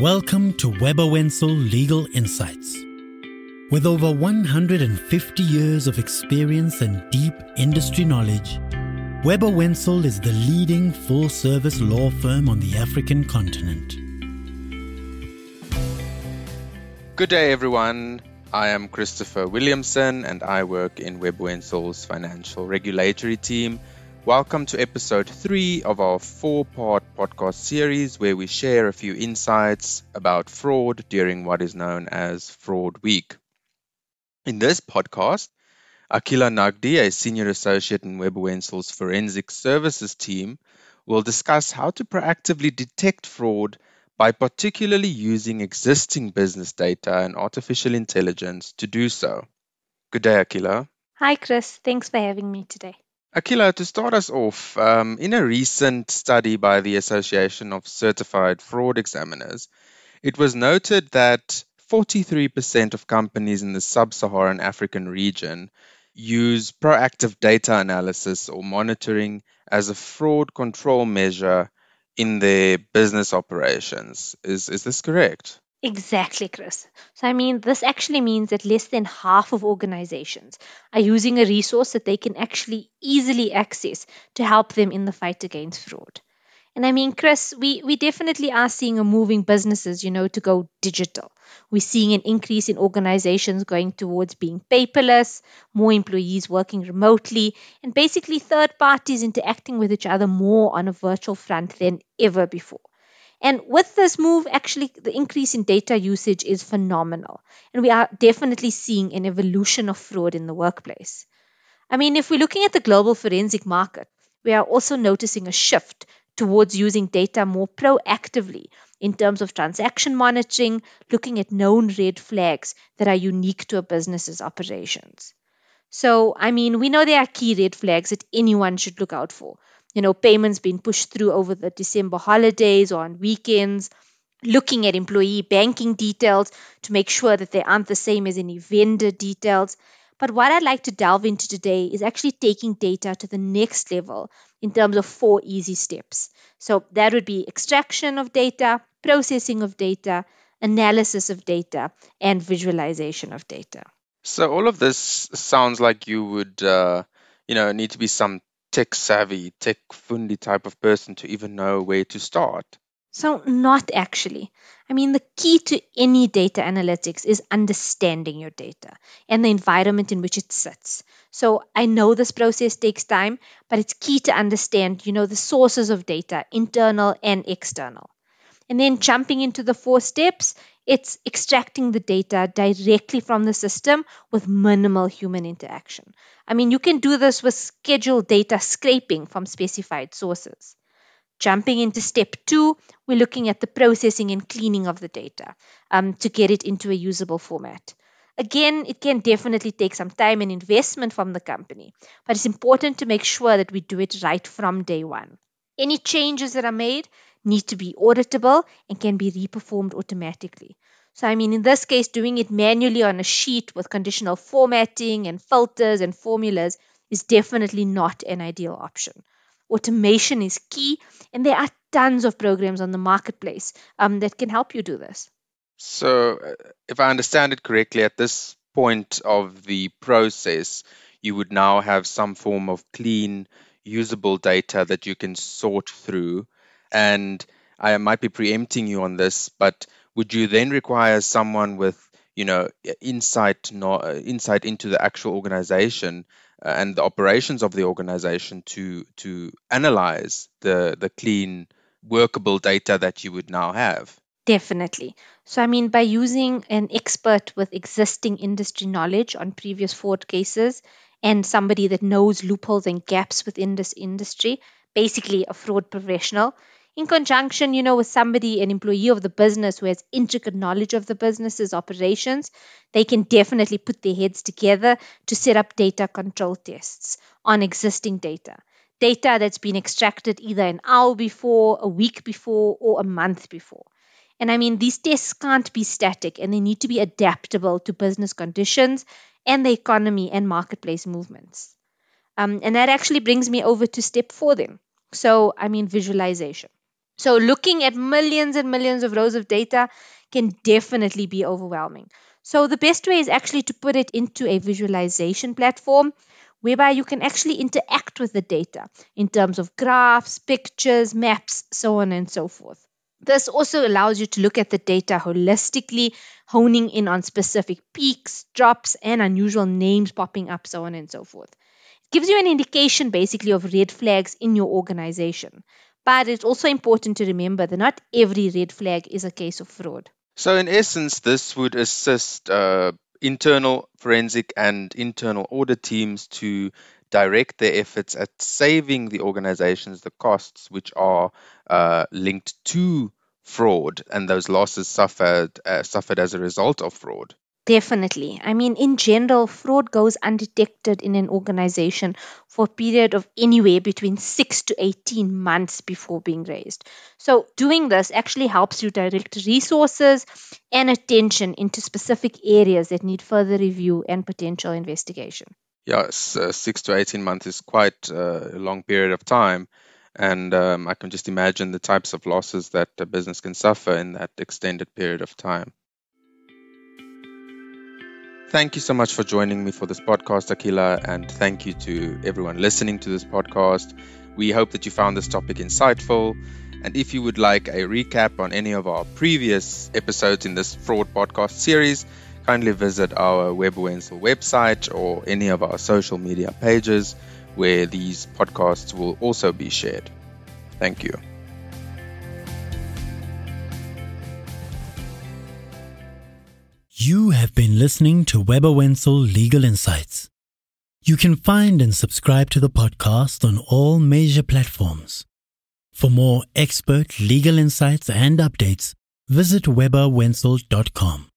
Welcome to Webber Wentzel Legal Insights. With over 150 years of experience and deep industry knowledge, Webber Wentzel is the leading full service law firm on the African continent. Good day, everyone. I am Christopher Williamson and I work in Webber Wentzel's financial regulatory team Welcome to episode three of our four part podcast series where we share a few insights about fraud during what is known as Fraud Week. In this podcast, Aaqilah Nagdee, a senior associate in Webber Wentzel's forensic services team, will discuss how to proactively detect fraud by particularly using existing business data and artificial intelligence to do so. Good day, Aaqilah. Hi, Chris. Thanks for having me today. Aaqilah, to start us off, um, in a recent study by the Association of Certified Fraud Examiners, it was noted that 43% of companies in the sub Saharan African region use proactive data analysis or monitoring as a fraud control measure in their business operations. Is, is this correct? Exactly, Chris. So, I mean, this actually means that less than half of organizations are using a resource that they can actually easily access to help them in the fight against fraud. And I mean, Chris, we, we definitely are seeing a moving businesses, you know, to go digital. We're seeing an increase in organizations going towards being paperless, more employees working remotely, and basically third parties interacting with each other more on a virtual front than ever before. And with this move, actually, the increase in data usage is phenomenal. And we are definitely seeing an evolution of fraud in the workplace. I mean, if we're looking at the global forensic market, we are also noticing a shift towards using data more proactively in terms of transaction monitoring, looking at known red flags that are unique to a business's operations. So, I mean, we know there are key red flags that anyone should look out for you know, payments being pushed through over the December holidays or on weekends, looking at employee banking details to make sure that they aren't the same as any vendor details. But what I'd like to delve into today is actually taking data to the next level in terms of four easy steps. So that would be extraction of data, processing of data, analysis of data, and visualization of data. So all of this sounds like you would, uh, you know, need to be some tech savvy, tech fundi type of person to even know where to start? So, not actually. I mean, the key to any data analytics is understanding your data and the environment in which it sits. So, I know this process takes time, but it's key to understand, you know, the sources of data, internal and external. And then jumping into the four steps, it's extracting the data directly from the system with minimal human interaction. I mean, you can do this with scheduled data scraping from specified sources. Jumping into step two, we're looking at the processing and cleaning of the data um, to get it into a usable format. Again, it can definitely take some time and investment from the company, but it's important to make sure that we do it right from day one. Any changes that are made need to be auditable and can be reperformed automatically. So, I mean, in this case, doing it manually on a sheet with conditional formatting and filters and formulas is definitely not an ideal option. Automation is key, and there are tons of programs on the marketplace um, that can help you do this. So, if I understand it correctly, at this point of the process, you would now have some form of clean, usable data that you can sort through and I might be preempting you on this, but would you then require someone with you know insight insight into the actual organization uh, and the operations of the organization to to analyze the the clean workable data that you would now have? Definitely. So i mean by using an expert with existing industry knowledge on previous fraud cases and somebody that knows loopholes and gaps within this industry basically a fraud professional in conjunction, you know, with somebody, an employee of the business who has intricate knowledge of the business's operations, they can definitely put their heads together to set up data control tests on existing data. Data that's been extracted either an hour before, a week before, or a month before. And I mean, these tests can't be static and they need to be adaptable to business conditions and the economy and marketplace movements. Um, and that actually brings me over to step four then. So, I mean, visualization. So, looking at millions and millions of rows of data can definitely be overwhelming. So, the best way is actually to put it into a visualization platform whereby you can actually interact with the data in terms of graphs, pictures, maps, so on and so forth. This also allows you to look at the data holistically, honing in on specific peaks, drops, and unusual names popping up, so on and so forth. It gives you an indication basically of red flags in your organization. But it's also important to remember that not every red flag is a case of fraud. So, in essence, this would assist uh, internal forensic and internal audit teams to direct their efforts at saving the organizations the costs which are uh, linked to fraud and those losses suffered uh, suffered as a result of fraud. Definitely. I mean, in general, fraud goes undetected in an organization for a period of anywhere between 6 to 18 months before being raised. So, doing this actually helps you direct resources and attention into specific areas that need further review and potential investigation. Yes, uh, 6 to 18 months is quite uh, a long period of time. And um, I can just imagine the types of losses that a business can suffer in that extended period of time. Thank you so much for joining me for this podcast, Aaqilah, and thank you to everyone listening to this podcast. We hope that you found this topic insightful. And if you would like a recap on any of our previous episodes in this fraud podcast series, kindly visit our Webber Wentzel website or any of our social media pages where these podcasts will also be shared. Thank you. You have been listening to Webber Wentzel Legal Insights. You can find and subscribe to the podcast on all major platforms. For more expert legal insights and updates, visit webberwentzel.com.